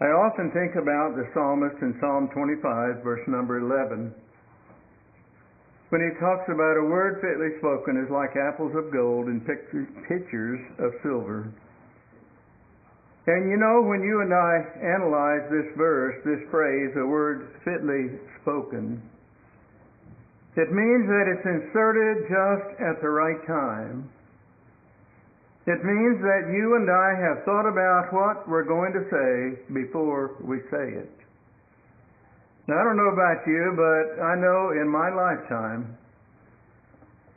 I often think about the psalmist in Psalm 25, verse number 11, when he talks about a word fitly spoken is like apples of gold and pitchers of silver. And you know, when you and I analyze this verse, this phrase, a word fitly spoken, it means that it's inserted just at the right time it means that you and I have thought about what we're going to say before we say it. Now, I don't know about you, but I know in my lifetime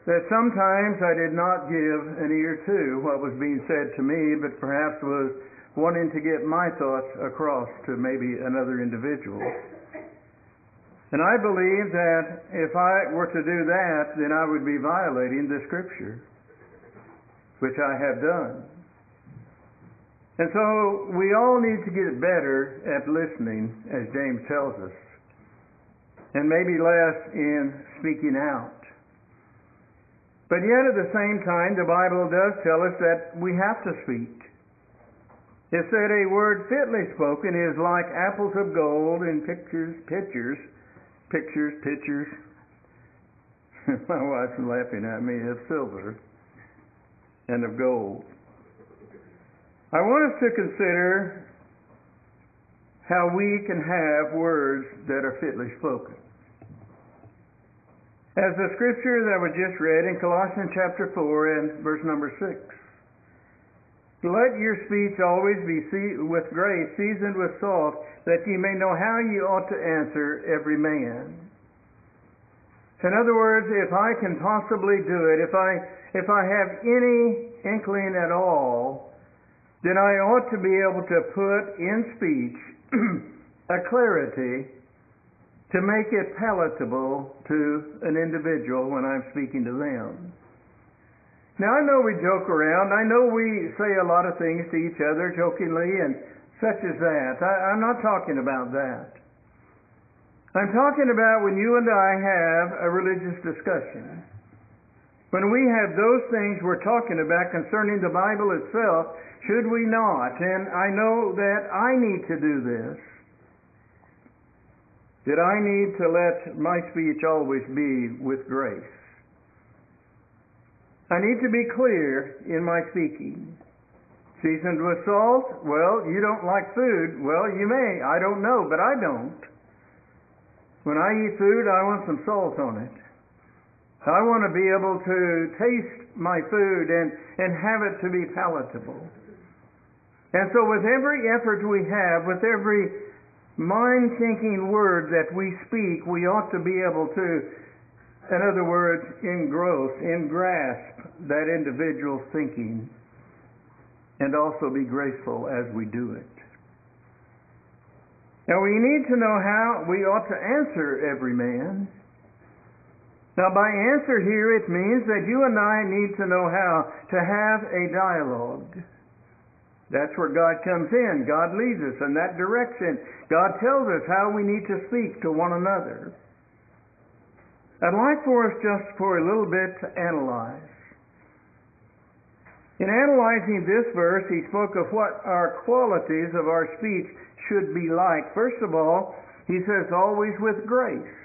that sometimes I did not give an ear to what was being said to me, but perhaps was wanting to get my thoughts across to maybe another individual. And I believe that if I were to do that, then I would be violating the Scripture which I have done. And so we all need to get better at listening, as James tells us, and maybe less in speaking out. But yet at the same time, the Bible does tell us that we have to speak. It said a word fitly spoken is like apples of gold in pictures, pictures, pictures, pictures. My wife's laughing at me of silver and of gold. I want us to consider how we can have words that are fitly spoken. As the scripture that was just read in Colossians chapter 4 and verse number 6. Let your speech always be with grace, seasoned with salt, that ye may know how ye ought to answer every man. In other words, if I can possibly do it, if I if I have any inkling at all, then I ought to be able to put in speech a clarity to make it palatable to an individual when I'm speaking to them. Now, I know we joke around. I know we say a lot of things to each other jokingly and such as that. I, am not talking about that. I'm talking about when you and I have a religious discussion. When we have those things we're talking about concerning the Bible itself, should we not? And I know that I need to do this. That I need to let my speech always be with grace. I need to be clear in my speaking. Seasoned with salt? Well, you don't like food. Well, you may. I don't know, but I don't. When I eat food, I want some salt on it. I want to be able to taste my food and, and have it to be palatable. And so, with every effort we have, with every mind thinking word that we speak, we ought to be able to, in other words, engross, engrasp that individual's thinking, and also be graceful as we do it. Now, we need to know how we ought to answer every man. Now, by answer here, it means that you and I need to know how to have a dialogue. That's where God comes in. God leads us in that direction. God tells us how we need to speak to one another. I'd like for us just for a little bit to analyze. In analyzing this verse, he spoke of what are qualities of our speech should be like. First of all, he says, always with grace.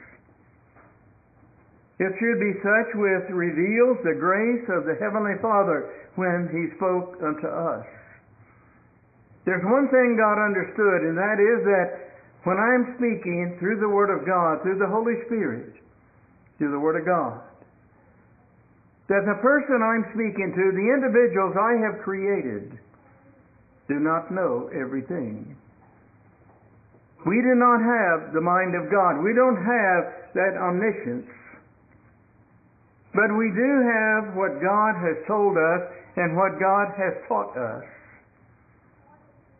It should be such which reveals the grace of the Heavenly Father when He spoke unto us. There's one thing God understood, and that is that when I'm speaking through the Word of God, through the Holy Spirit, through the Word of God, that the person I'm speaking to, the individuals I have created, do not know everything. We do not have the mind of God. We don't have that omniscience. But we do have what God has told us and what God has taught us.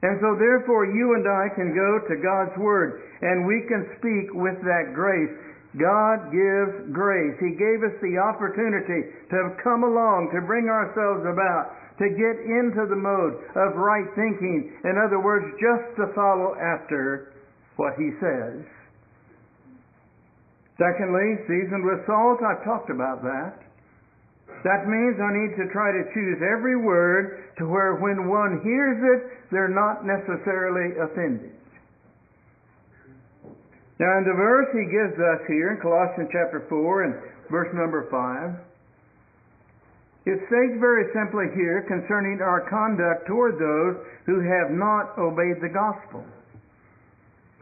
And so therefore you and I can go to God's Word and we can speak with that grace. God gives grace. He gave us the opportunity to come along, to bring ourselves about, to get into the mode of right thinking. In other words, just to follow after what He says. Secondly, seasoned with salt, I've talked about that. That means I need to try to choose every word to where when one hears it, they're not necessarily offended. Now, in the verse he gives us here in Colossians chapter 4 and verse number 5, it states very simply here concerning our conduct toward those who have not obeyed the gospel.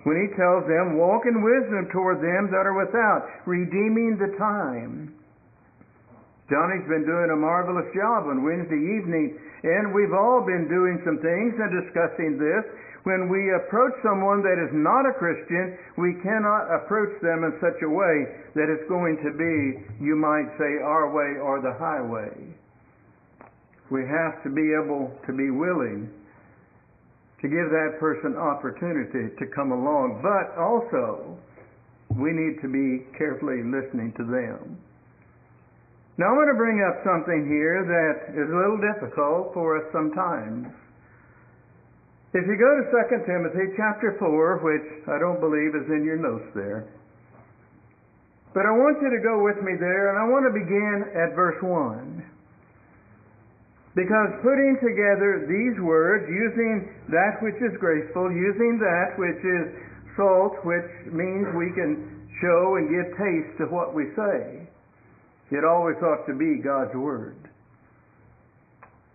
When he tells them, walk in wisdom toward them that are without, redeeming the time. Johnny's been doing a marvelous job on Wednesday evening, and we've all been doing some things and discussing this when we approach someone that is not a Christian, we cannot approach them in such a way that it's going to be, you might say, our way or the highway. We have to be able to be willing to give that person opportunity to come along, but also we need to be carefully listening to them. Now, I'm going to bring up something here that is a little difficult for us sometimes. If you go to 2 Timothy chapter 4, which I don't believe is in your notes there, but I want you to go with me there, and I want to begin at verse 1. Because putting together these words, using that which is graceful, using that which is salt, which means we can show and give taste to what we say, it always ought to be God's Word.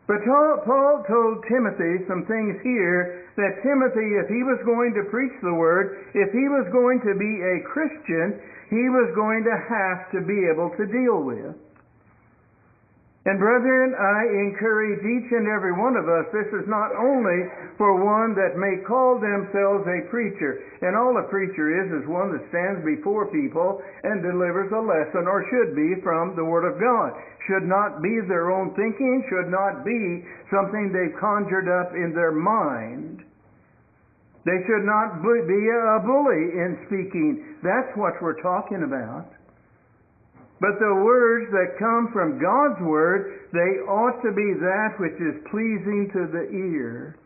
But Paul told Timothy some things here that Timothy, if he was going to preach the word, if he was going to be a Christian, he was going to have to be able to deal with. And brethren, I encourage each and every one of us, this is not only for one that may call themselves a preacher. And all a preacher is, is one that stands before people and delivers a lesson, or should be, from the Word of God. Should not be their own thinking, should not be something they've conjured up in their mind. They should not be a bully in speaking. That's what we're talking about. But the words that come from God's Word, they ought to be that which is pleasing to the ear.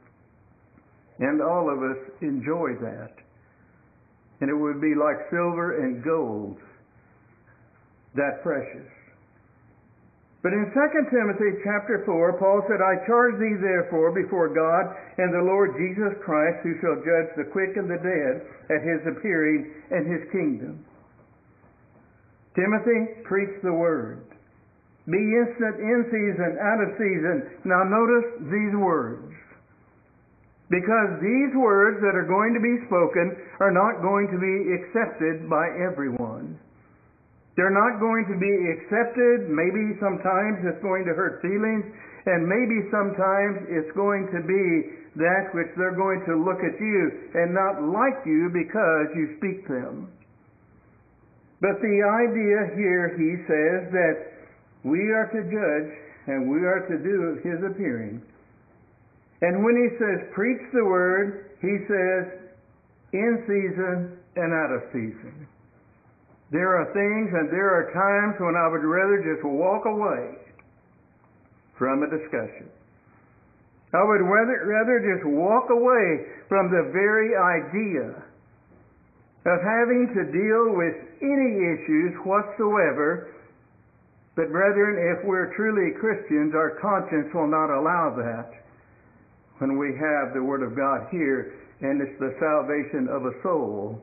And all of us enjoy that. And it would be like silver and gold, that precious. But in 2 Timothy chapter 4, Paul said, I charge thee therefore before God and the Lord Jesus Christ, who shall judge the quick and the dead at his appearing and his kingdom. Timothy, preach the word. Be instant in season, out of season. Now notice these words. Because these words that are going to be spoken are not going to be accepted by everyone. They're not going to be accepted. Maybe sometimes it's going to hurt feelings, and maybe sometimes it's going to be that which they're going to look at you and not like you because you speak them. But the idea here, he says, that we are to judge and we are to do his appearing. And when he says preach the word, he says in season and out of season. There are things and there are times when I would rather just walk away from a discussion. I would rather, rather just walk away from the very idea of having to deal with any issues whatsoever. But, brethren, if we're truly Christians, our conscience will not allow that when we have the Word of God here and it's the salvation of a soul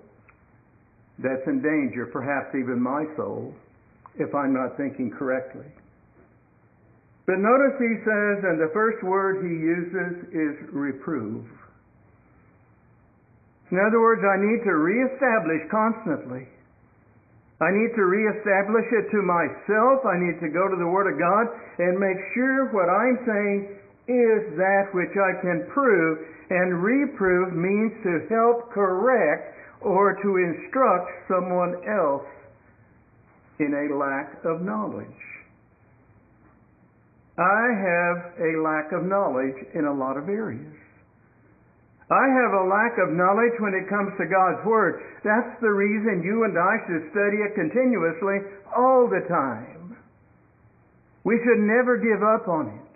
that's in danger, perhaps even my soul, if I'm not thinking correctly. But notice he says, and the first word he uses is reprove. In other words, I need to reestablish constantly. I need to reestablish it to myself. I need to go to the Word of God and make sure what I'm saying is that which I can prove. And reprove means to help correct or to instruct someone else in a lack of knowledge. I have a lack of knowledge in a lot of areas. I have a lack of knowledge when it comes to God's Word. That's the reason you and I should study it continuously all the time. We should never give up on it.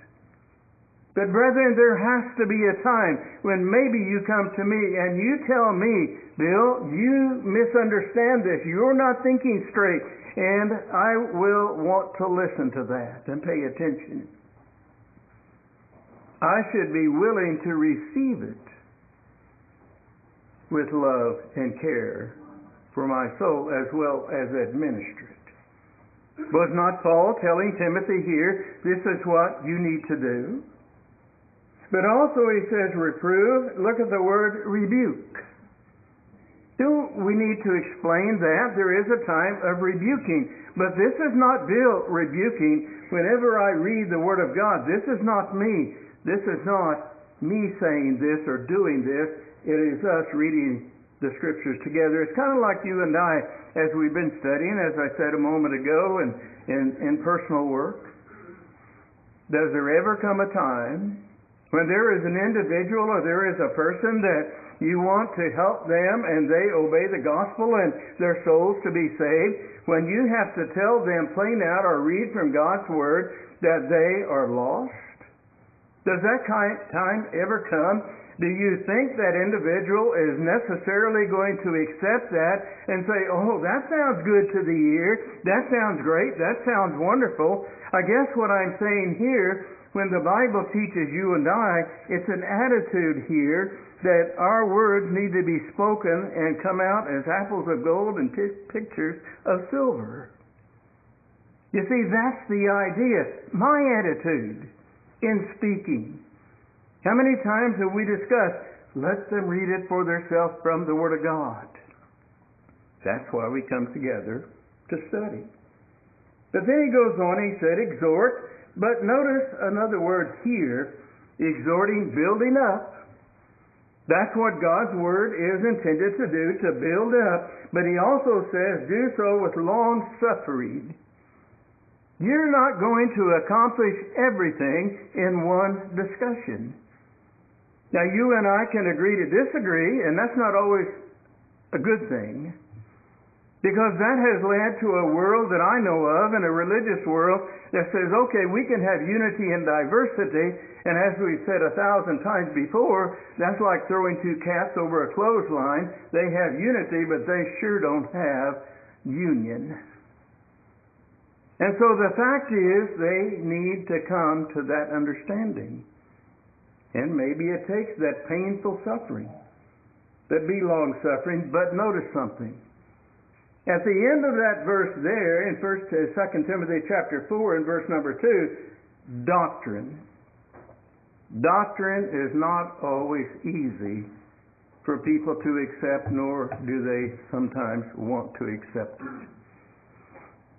But brethren, there has to be a time when maybe you come to me and you tell me, Bill, you misunderstand this. You're not thinking straight. And I will want to listen to that and pay attention. I should be willing to receive it with love and care for my soul as well as administer it. Was not Paul telling Timothy here, this is what you need to do? But also he says reprove. Look at the word rebuke. Do we need to explain that? There is a time of rebuking. But this is not Bill rebuking. Whenever I read the Word of God, this is not me. This is not me saying this or doing this. It is us reading the Scriptures together. It's kind of like you and I, as we've been studying, as I said a moment ago, in, in, in personal work. Does there ever come a time when there is an individual or there is a person that you want to help them and they obey the gospel and their souls to be saved, when you have to tell them plain out or read from God's Word that they are lost? Does that time ever come? Do you think that individual is necessarily going to accept that and say, oh, that sounds good to the ear, that sounds great, that sounds wonderful? I guess what I'm saying here, when the Bible teaches you and I, it's an attitude here that our words need to be spoken and come out as apples of gold and pictures of silver. You see, that's the idea. My attitude in speaking. How many times have we discussed, let them read it for themselves from the Word of God? That's why we come together to study. But then he goes on, he said, exhort. But notice another word here, exhorting, building up that's what God's Word is intended to do, to build up. But He also says, do so with long suffering. You're not going to accomplish everything in one discussion. Now, you and I can agree to disagree, and that's not always a good thing. Because that has led to a world that I know of, and a religious world, that says, okay, we can have unity and diversity, and as we've said a thousand times before, that's like throwing two cats over a clothesline. They have unity, but they sure don't have union. And so the fact is, they need to come to that understanding. And maybe it takes that painful suffering, that be long suffering, but notice something. At the end of that verse there, in First, uh, Second Timothy chapter four, and verse number two, doctrine. Doctrine is not always easy for people to accept, nor do they sometimes want to accept it.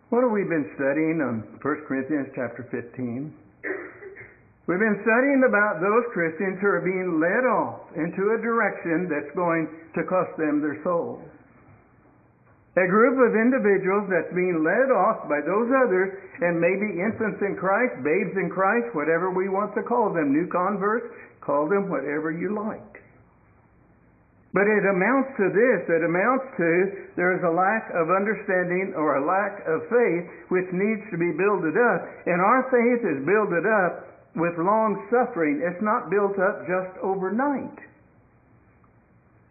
What have we been studying on 1 Corinthians chapter 15? We've been studying about those Christians who are being led off into a direction that's going to cost them their souls. A group of individuals that's being led off by those others, and maybe infants in Christ, babes in Christ, whatever we want to call them, new converts, call them whatever you like. But it amounts to this. It amounts to there is a lack of understanding or a lack of faith which needs to be builded up. And our faith is builded up with long suffering. It's not built up just overnight.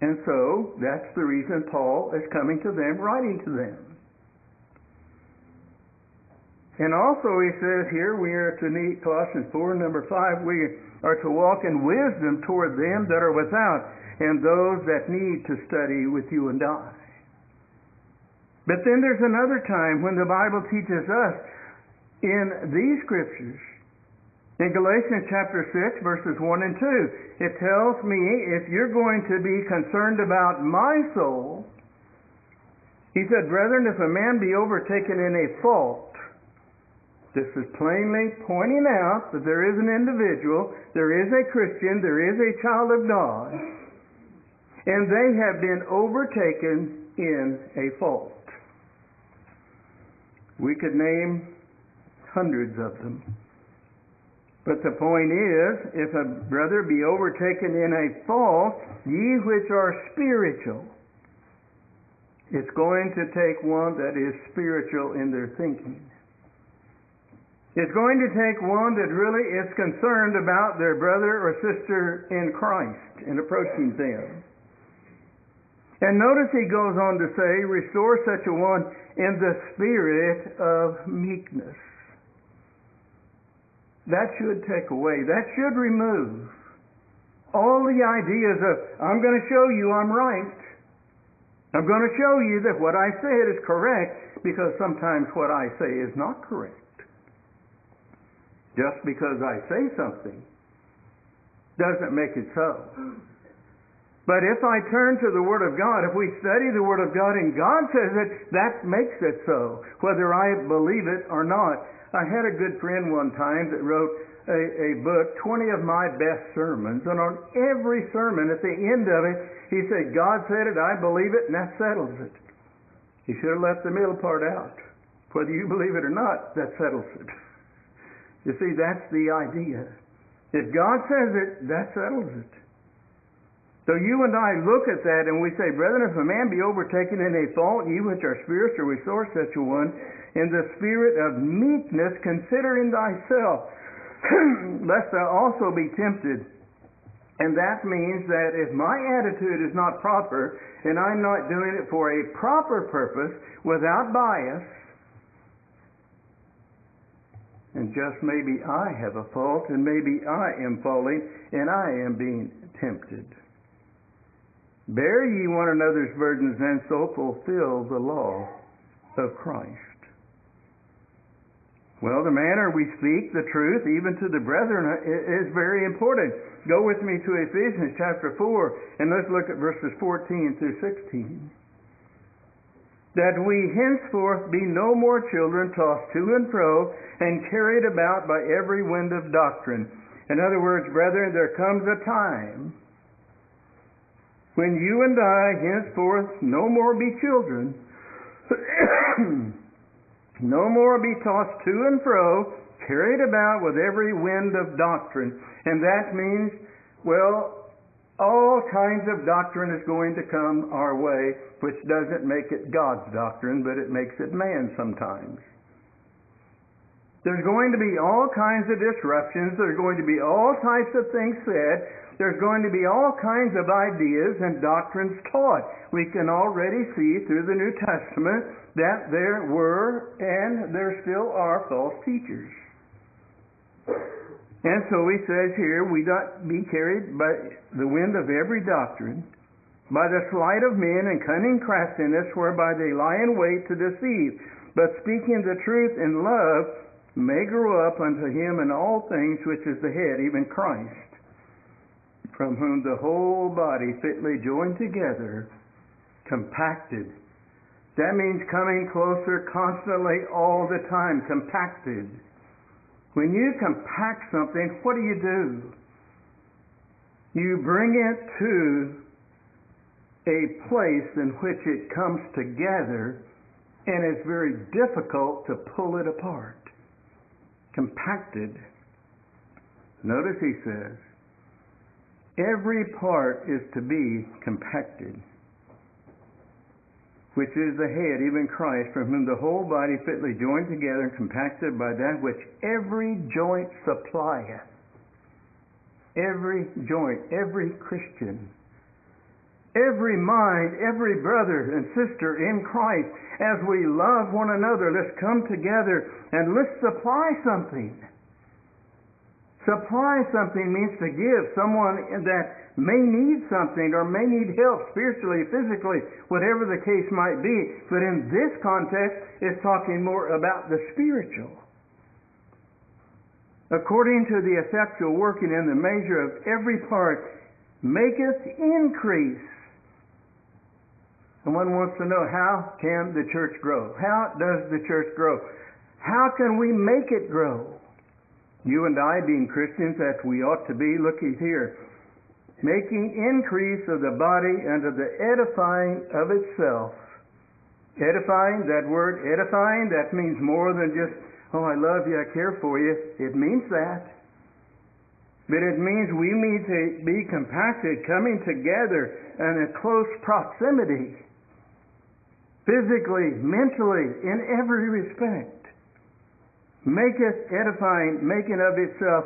And so that's the reason Paul is coming to them, writing to them. And also he says here we are to need Colossians 4, number 5, we are to walk in wisdom toward them that are without and those that need to study with you and I. But then there's another time when the Bible teaches us in these scriptures in Galatians chapter 6, verses 1 and 2, it tells me if you're going to be concerned about my soul, he said, Brethren, if a man be overtaken in a fault, this is plainly pointing out that there is an individual, there is a Christian, there is a child of God, and they have been overtaken in a fault. We could name hundreds of them. But the point is, if a brother be overtaken in a fault, ye which are spiritual, it's going to take one that is spiritual in their thinking. It's going to take one that really is concerned about their brother or sister in Christ in approaching them. And notice he goes on to say, restore such a one in the spirit of meekness. That should take away, that should remove all the ideas of, I'm going to show you I'm right. I'm going to show you that what I said is correct because sometimes what I say is not correct. Just because I say something doesn't make it so. But if I turn to the Word of God, if we study the Word of God and God says it, that makes it so, whether I believe it or not. I had a good friend one time that wrote a, a book, 20 of my best sermons, and on every sermon, at the end of it, he said, God said it, I believe it, and that settles it. He should have left the middle part out. Whether you believe it or not, that settles it. You see, that's the idea. If God says it, that settles it. So you and I look at that and we say, Brethren, if a man be overtaken in a fault, ye which are spiritual, restore such a one in the spirit of meekness, considering thyself, lest thou also be tempted. And that means that if my attitude is not proper, and I'm not doing it for a proper purpose, without bias, and just maybe I have a fault, and maybe I am falling, and I am being tempted. Bear ye one another's burdens, and so fulfill the law of Christ. Well, the manner we speak the truth, even to the brethren, is very important. Go with me to Ephesians chapter 4, and let's look at verses 14 through 16 that we henceforth be no more children tossed to and fro and carried about by every wind of doctrine. In other words, brethren, there comes a time when you and I henceforth no more be children, no more be tossed to and fro, carried about with every wind of doctrine. And that means, well, all kinds of doctrine is going to come our way, which doesn't make it God's doctrine, but it makes it man sometimes. There's going to be all kinds of disruptions. There's going to be all types of things said. There's going to be all kinds of ideas and doctrines taught. We can already see through the New Testament that there were and there still are false teachers. And so he says here, we not be carried by the wind of every doctrine, by the sleight of men and cunning craftiness, whereby they lie in wait to deceive. But speaking the truth in love, may grow up unto him in all things which is the head, even Christ, from whom the whole body fitly joined together, compacted. That means coming closer constantly all the time, compacted when you compact something, what do you do? You bring it to a place in which it comes together and it's very difficult to pull it apart. Compacted. Notice he says, every part is to be compacted which is the head, even Christ, from whom the whole body fitly joined together and compacted by that which every joint supplieth. Every joint, every Christian, every mind, every brother and sister in Christ, as we love one another, let's come together and let's supply something. Supply something means to give someone that may need something or may need help spiritually, physically, whatever the case might be. But in this context, it's talking more about the spiritual. According to the effectual working in the measure of every part, maketh increase. And one wants to know how can the church grow? How does the church grow? How can we make it grow? You and I being Christians as we ought to be, look here, making increase of the body unto the edifying of itself. Edifying, that word edifying, that means more than just, oh, I love you, I care for you. It means that. But it means we need to be compacted, coming together in a close proximity, physically, mentally, in every respect maketh edifying, making of itself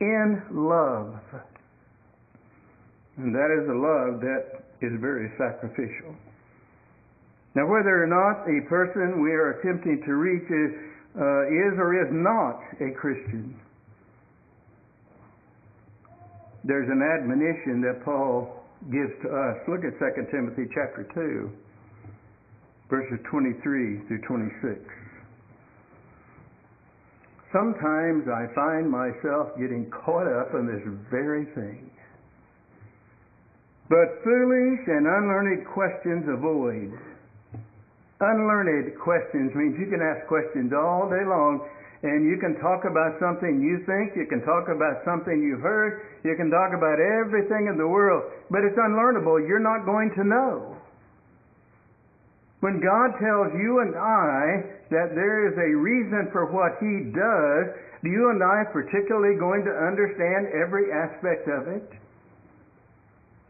in love. And that is a love that is very sacrificial. Now, whether or not a person we are attempting to reach is, uh, is or is not a Christian, there's an admonition that Paul gives to us. Look at 2 Timothy chapter 2. verses 23 through 26. Sometimes I find myself getting caught up in this very thing. But foolish and unlearned questions avoid. Unlearned questions means you can ask questions all day long and you can talk about something you think, you can talk about something you've heard, you can talk about everything in the world, but it's unlearnable. You're not going to know. When God tells you and I that there is a reason for what He does, do you and I particularly going to understand every aspect of it?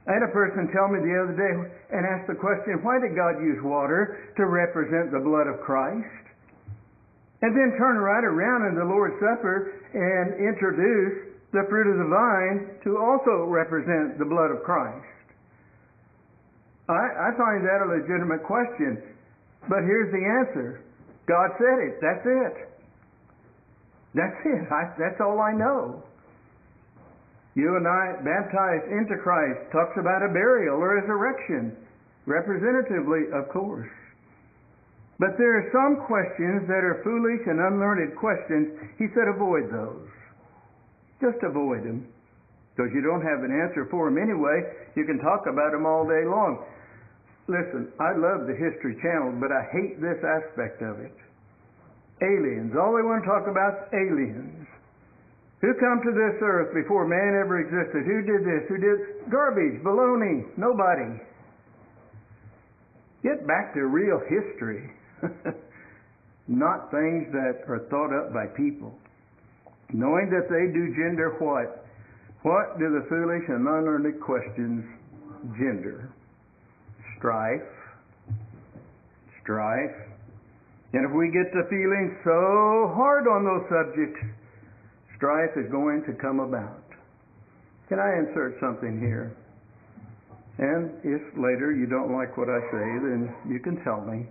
I had a person tell me the other day and ask the question, why did God use water to represent the blood of Christ? And then turn right around in the Lord's Supper and introduce the fruit of the vine to also represent the blood of Christ. I, I find that a legitimate question. But here's the answer God said it. That's it. That's it. I, that's all I know. You and I, baptized into Christ, talks about a burial or resurrection, representatively, of course. But there are some questions that are foolish and unlearned questions. He said, avoid those. Just avoid them. Because you don't have an answer for them anyway. You can talk about them all day long. Listen, I love the History Channel, but I hate this aspect of it. Aliens. All they want to talk about is aliens. Who come to this earth before man ever existed? Who did this? Who did garbage, baloney? Nobody. Get back to real history, not things that are thought up by people. Knowing that they do gender what? What do the foolish and unlearned questions gender? Strife, strife. And if we get to feeling so hard on those subjects, strife is going to come about. Can I insert something here? And if later you don't like what I say, then you can tell me.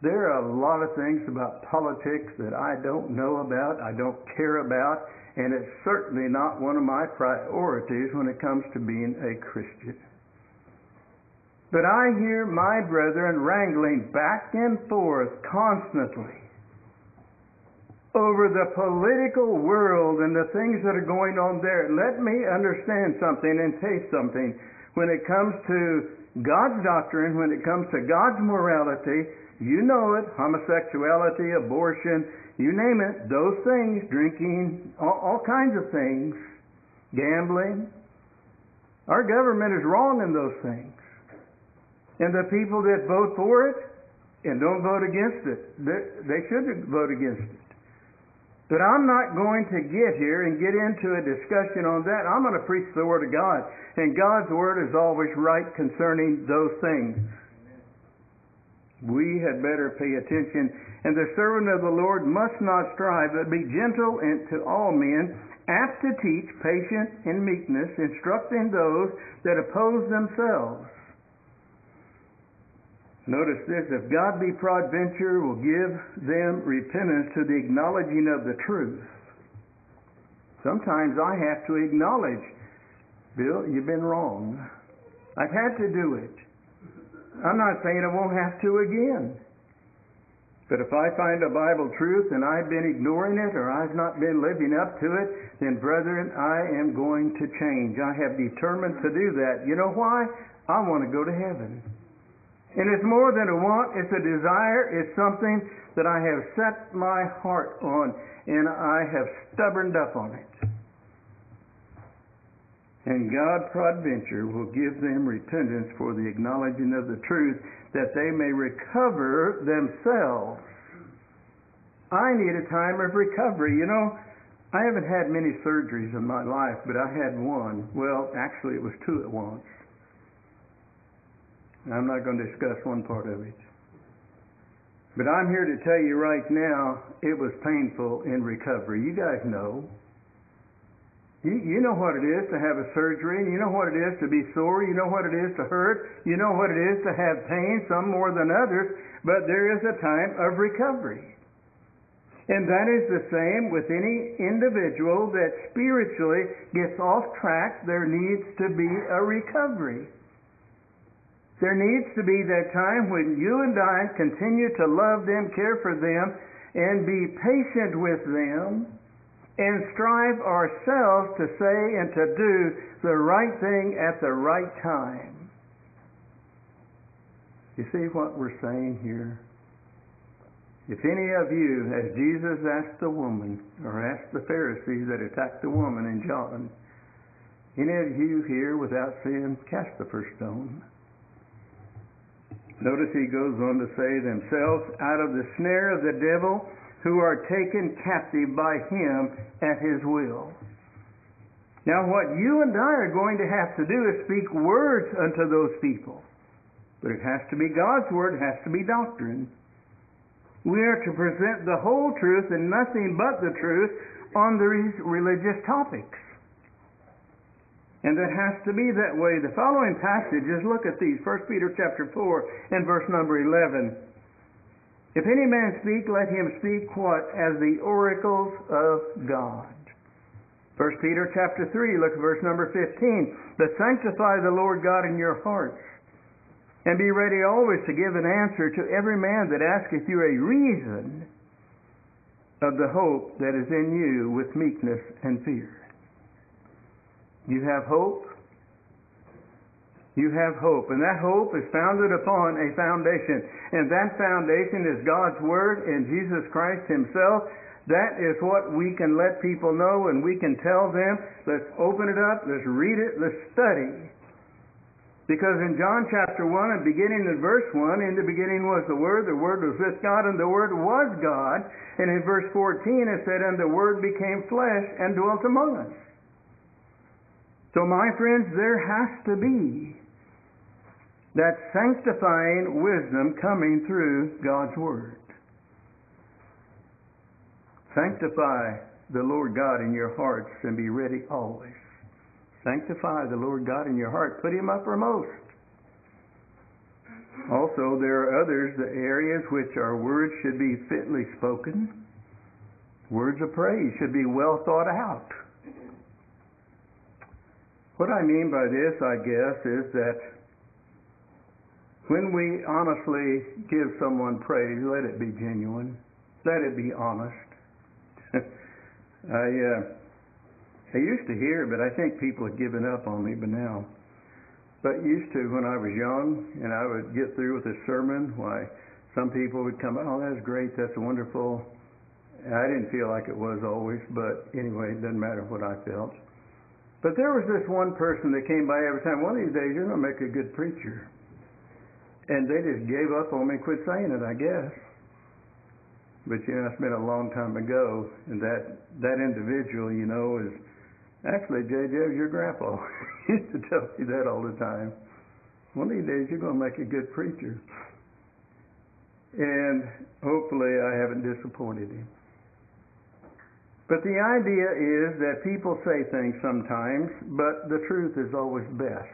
There are a lot of things about politics that I don't know about, I don't care about, and it's certainly not one of my priorities when it comes to being a Christian. But I hear my brethren wrangling back and forth constantly over the political world and the things that are going on there. Let me understand something and say something. When it comes to God's doctrine, when it comes to God's morality, you know it homosexuality, abortion, you name it, those things, drinking, all, all kinds of things, gambling. Our government is wrong in those things. And the people that vote for it and don't vote against it, they should vote against it. But I'm not going to get here and get into a discussion on that. I'm going to preach the Word of God. And God's Word is always right concerning those things. We had better pay attention. And the servant of the Lord must not strive, but be gentle to all men, apt to teach, patient in meekness, instructing those that oppose themselves Notice this, if God be peradventure will give them repentance to the acknowledging of the truth. Sometimes I have to acknowledge, Bill, you've been wrong. I've had to do it. I'm not saying I won't have to again. But if I find a Bible truth and I've been ignoring it or I've not been living up to it, then brethren, I am going to change. I have determined to do that. You know why? I want to go to heaven. And it's more than a want, it's a desire, it's something that I have set my heart on, and I have stubborned up on it. And God, peradventure, will give them repentance for the acknowledging of the truth, that they may recover themselves. I need a time of recovery. You know, I haven't had many surgeries in my life, but I had one. Well, actually, it was two at once. I'm not going to discuss one part of it. But I'm here to tell you right now, it was painful in recovery. You guys know. You, you know what it is to have a surgery. You know what it is to be sore. You know what it is to hurt. You know what it is to have pain, some more than others. But there is a time of recovery. And that is the same with any individual that spiritually gets off track. There needs to be a recovery. There needs to be that time when you and I continue to love them, care for them, and be patient with them, and strive ourselves to say and to do the right thing at the right time. You see what we're saying here? If any of you, as Jesus asked the woman, or asked the Pharisees that attacked the woman in John, any of you here without sin, cast the first stone. Notice he goes on to say, themselves out of the snare of the devil who are taken captive by him at his will. Now, what you and I are going to have to do is speak words unto those people. But it has to be God's word, it has to be doctrine. We are to present the whole truth and nothing but the truth on these religious topics. And that has to be that way. The following passages, look at these. 1 Peter chapter 4 and verse number 11. If any man speak, let him speak what? As the oracles of God. 1 Peter chapter 3, look at verse number 15. But sanctify the Lord God in your hearts, and be ready always to give an answer to every man that asketh you a reason of the hope that is in you with meekness and fear. You have hope. You have hope. And that hope is founded upon a foundation. And that foundation is God's Word and Jesus Christ Himself. That is what we can let people know and we can tell them. Let's open it up, let's read it, let's study. Because in John chapter 1 and beginning in verse 1, in the beginning was the Word, the Word was with God, and the Word was God. And in verse 14 it said, And the Word became flesh and dwelt among us. So, my friends, there has to be that sanctifying wisdom coming through God's Word. Sanctify the Lord God in your hearts and be ready always. Sanctify the Lord God in your heart. Put Him uppermost. Also, there are others, the areas which our words should be fitly spoken. Words of praise should be well thought out. What I mean by this, I guess, is that when we honestly give someone praise, let it be genuine. Let it be honest. I uh, I used to hear, but I think people have given up on me by now. But used to when I was young, and I would get through with a sermon. Why, some people would come, "Oh, that's great, that's wonderful." I didn't feel like it was always, but anyway, it doesn't matter what I felt. But there was this one person that came by every time. One of these days, you're going to make a good preacher. And they just gave up on me and quit saying it, I guess. But you know, it's been a long time ago, and that that individual, you know, is actually JJ, your grandpa. used to tell me that all the time. One of these days, you're going to make a good preacher. And hopefully, I haven't disappointed him. But the idea is that people say things sometimes, but the truth is always best.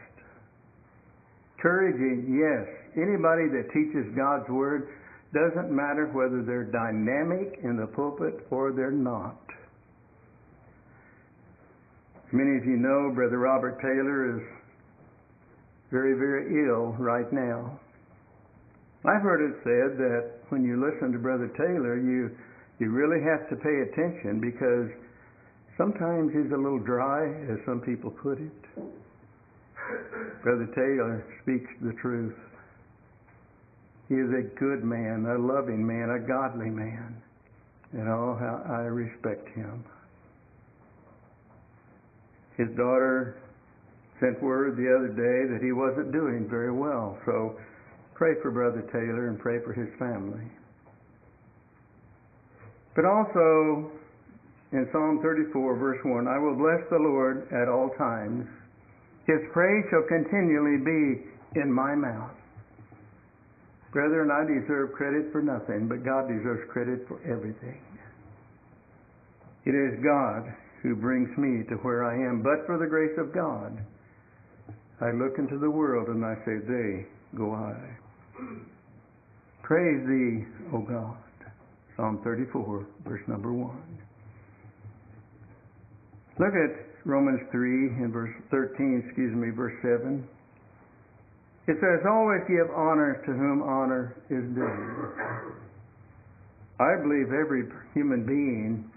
Encouraging, yes. Anybody that teaches God's Word doesn't matter whether they're dynamic in the pulpit or they're not. Many of you know Brother Robert Taylor is very, very ill right now. I've heard it said that when you listen to Brother Taylor, you you really have to pay attention because sometimes he's a little dry, as some people put it. Brother Taylor speaks the truth. He is a good man, a loving man, a godly man. And oh, how I respect him. His daughter sent word the other day that he wasn't doing very well. So pray for Brother Taylor and pray for his family. But also in Psalm 34, verse 1, I will bless the Lord at all times. His praise shall continually be in my mouth. Brethren, I deserve credit for nothing, but God deserves credit for everything. It is God who brings me to where I am. But for the grace of God, I look into the world and I say, They go I. Praise thee, O God. Psalm 34, verse number 1. Look at Romans 3 and verse 13, excuse me, verse 7. It says, always give honor to whom honor is due. I believe every human being,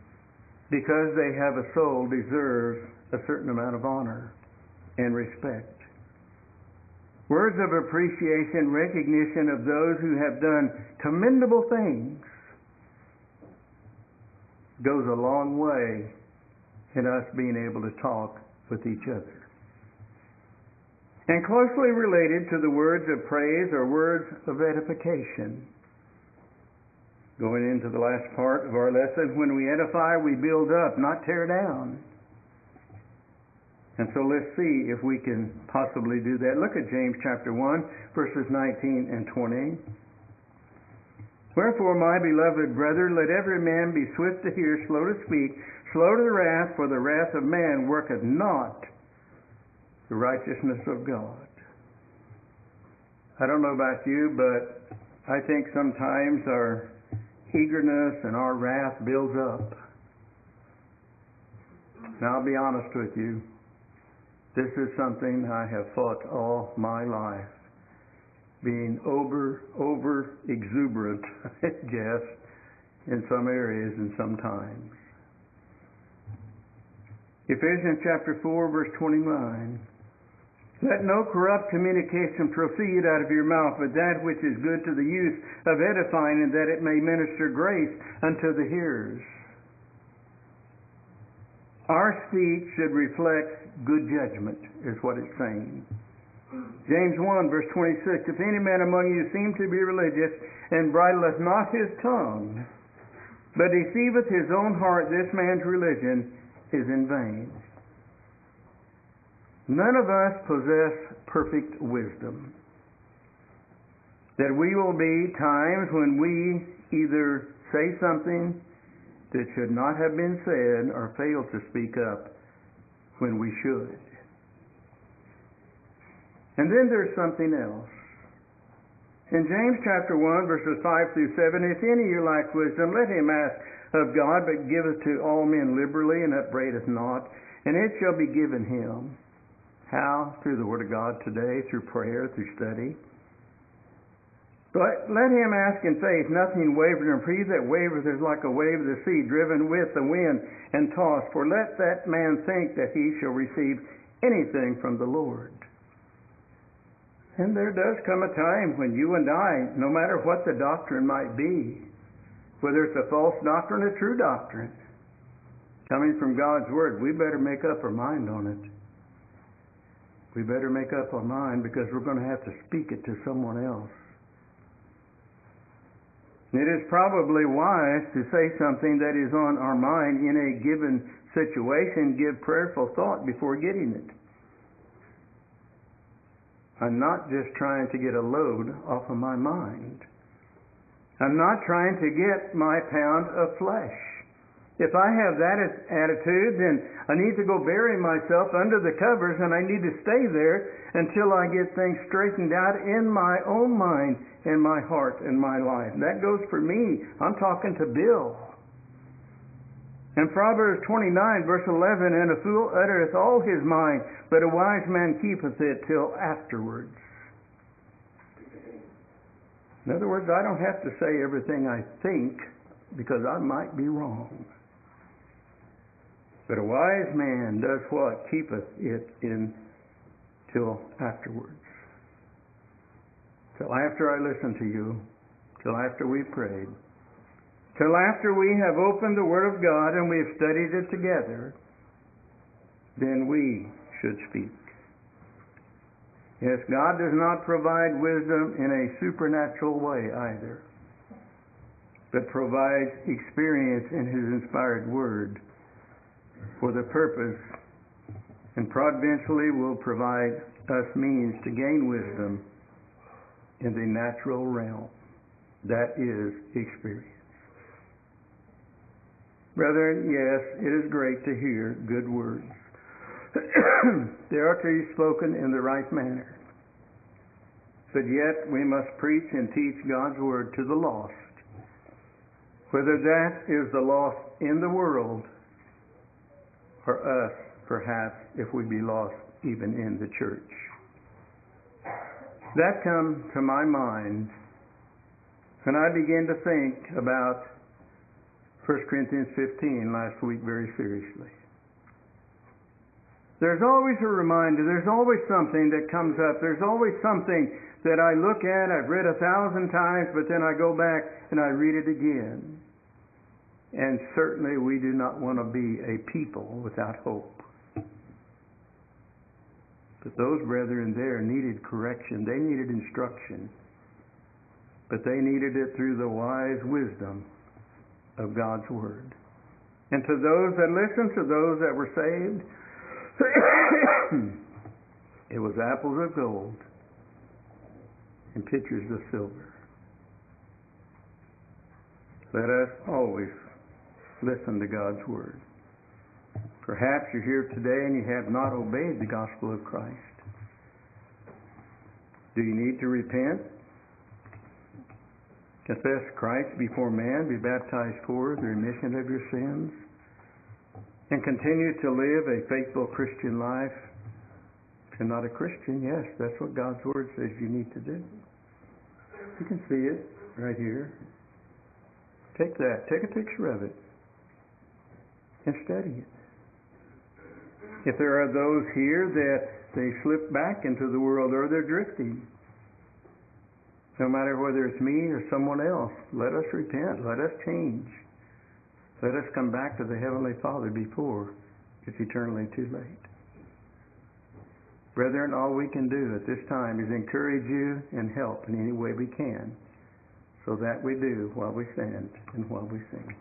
because they have a soul, deserves a certain amount of honor and respect. Words of appreciation, recognition of those who have done commendable things goes a long way in us being able to talk with each other. And closely related to the words of praise are words of edification. Going into the last part of our lesson, when we edify, we build up, not tear down. And so let's see if we can possibly do that. Look at James chapter 1, verses 19 and 20. Wherefore, my beloved brother, let every man be swift to hear, slow to speak, slow to wrath, for the wrath of man worketh not the righteousness of God. I don't know about you, but I think sometimes our eagerness and our wrath builds up. Now, I'll be honest with you. This is something I have fought all my life. Being over, over exuberant, I guess, in some areas and sometimes. Ephesians chapter 4, verse 29. Let no corrupt communication proceed out of your mouth, but that which is good to the use of edifying, and that it may minister grace unto the hearers. Our speech should reflect good judgment, is what it's saying. James 1, verse 26 If any man among you seem to be religious, and bridleth not his tongue, but deceiveth his own heart, this man's religion is in vain. None of us possess perfect wisdom. That we will be times when we either say something that should not have been said or fail to speak up when we should. And then there's something else. In James chapter 1, verses 5 through 7, if any of you lack wisdom, let him ask of God, but giveth to all men liberally, and upbraideth not, and it shall be given him. How? Through the Word of God today, through prayer, through study. But let him ask in faith, nothing wavering, for he that wavereth is like a wave of the sea, driven with the wind and tossed. For let that man think that he shall receive anything from the Lord. And there does come a time when you and I, no matter what the doctrine might be, whether it's a false doctrine or a true doctrine, coming from God's Word, we better make up our mind on it. We better make up our mind because we're going to have to speak it to someone else. It is probably wise to say something that is on our mind in a given situation, give prayerful thought before getting it. I'm not just trying to get a load off of my mind. I'm not trying to get my pound of flesh. If I have that attitude, then I need to go bury myself under the covers and I need to stay there until I get things straightened out in my own mind, in my heart, in my life. That goes for me. I'm talking to Bill. In Proverbs 29, verse 11, and a fool uttereth all his mind, but a wise man keepeth it till afterwards. In other words, I don't have to say everything I think because I might be wrong. But a wise man does what? Keepeth it in till afterwards. Till after I listen to you, till after we prayed, till after we have opened the Word of God and we have studied it together, then we should speak. Yes, God does not provide wisdom in a supernatural way either, but provides experience in His inspired Word for the purpose and providentially will provide us means to gain wisdom in the natural realm. That is experience. Brethren, yes, it is great to hear good words. they are to be spoken in the right manner. But yet we must preach and teach God's word to the lost. Whether that is the lost in the world or us, perhaps, if we be lost even in the church. that come to my mind when I began to think about 1 Corinthians 15 last week very seriously. There's always a reminder, there's always something that comes up, there's always something that I look at, I've read a thousand times, but then I go back and I read it again. And certainly we do not want to be a people without hope. But those brethren there needed correction. They needed instruction. But they needed it through the wise wisdom of God's Word. And to those that listened, to those that were saved, it was apples of gold and pitchers of silver. Let us always listen to God's Word. Perhaps you're here today and you have not obeyed the gospel of Christ. Do you need to repent? Confess Christ before man, be baptized for the remission of your sins, and continue to live a faithful Christian life. If you're not a Christian, yes, that's what God's Word says you need to do. You can see it right here. Take that, take a picture of it, and study it. If there are those here that they slip back into the world or they're drifting, no matter whether it's me or someone else, let us repent, let us change. Let us come back to the Heavenly Father before it's eternally too late. Brethren, all we can do at this time is encourage you and help in any way we can, so that we do while we stand and while we sing.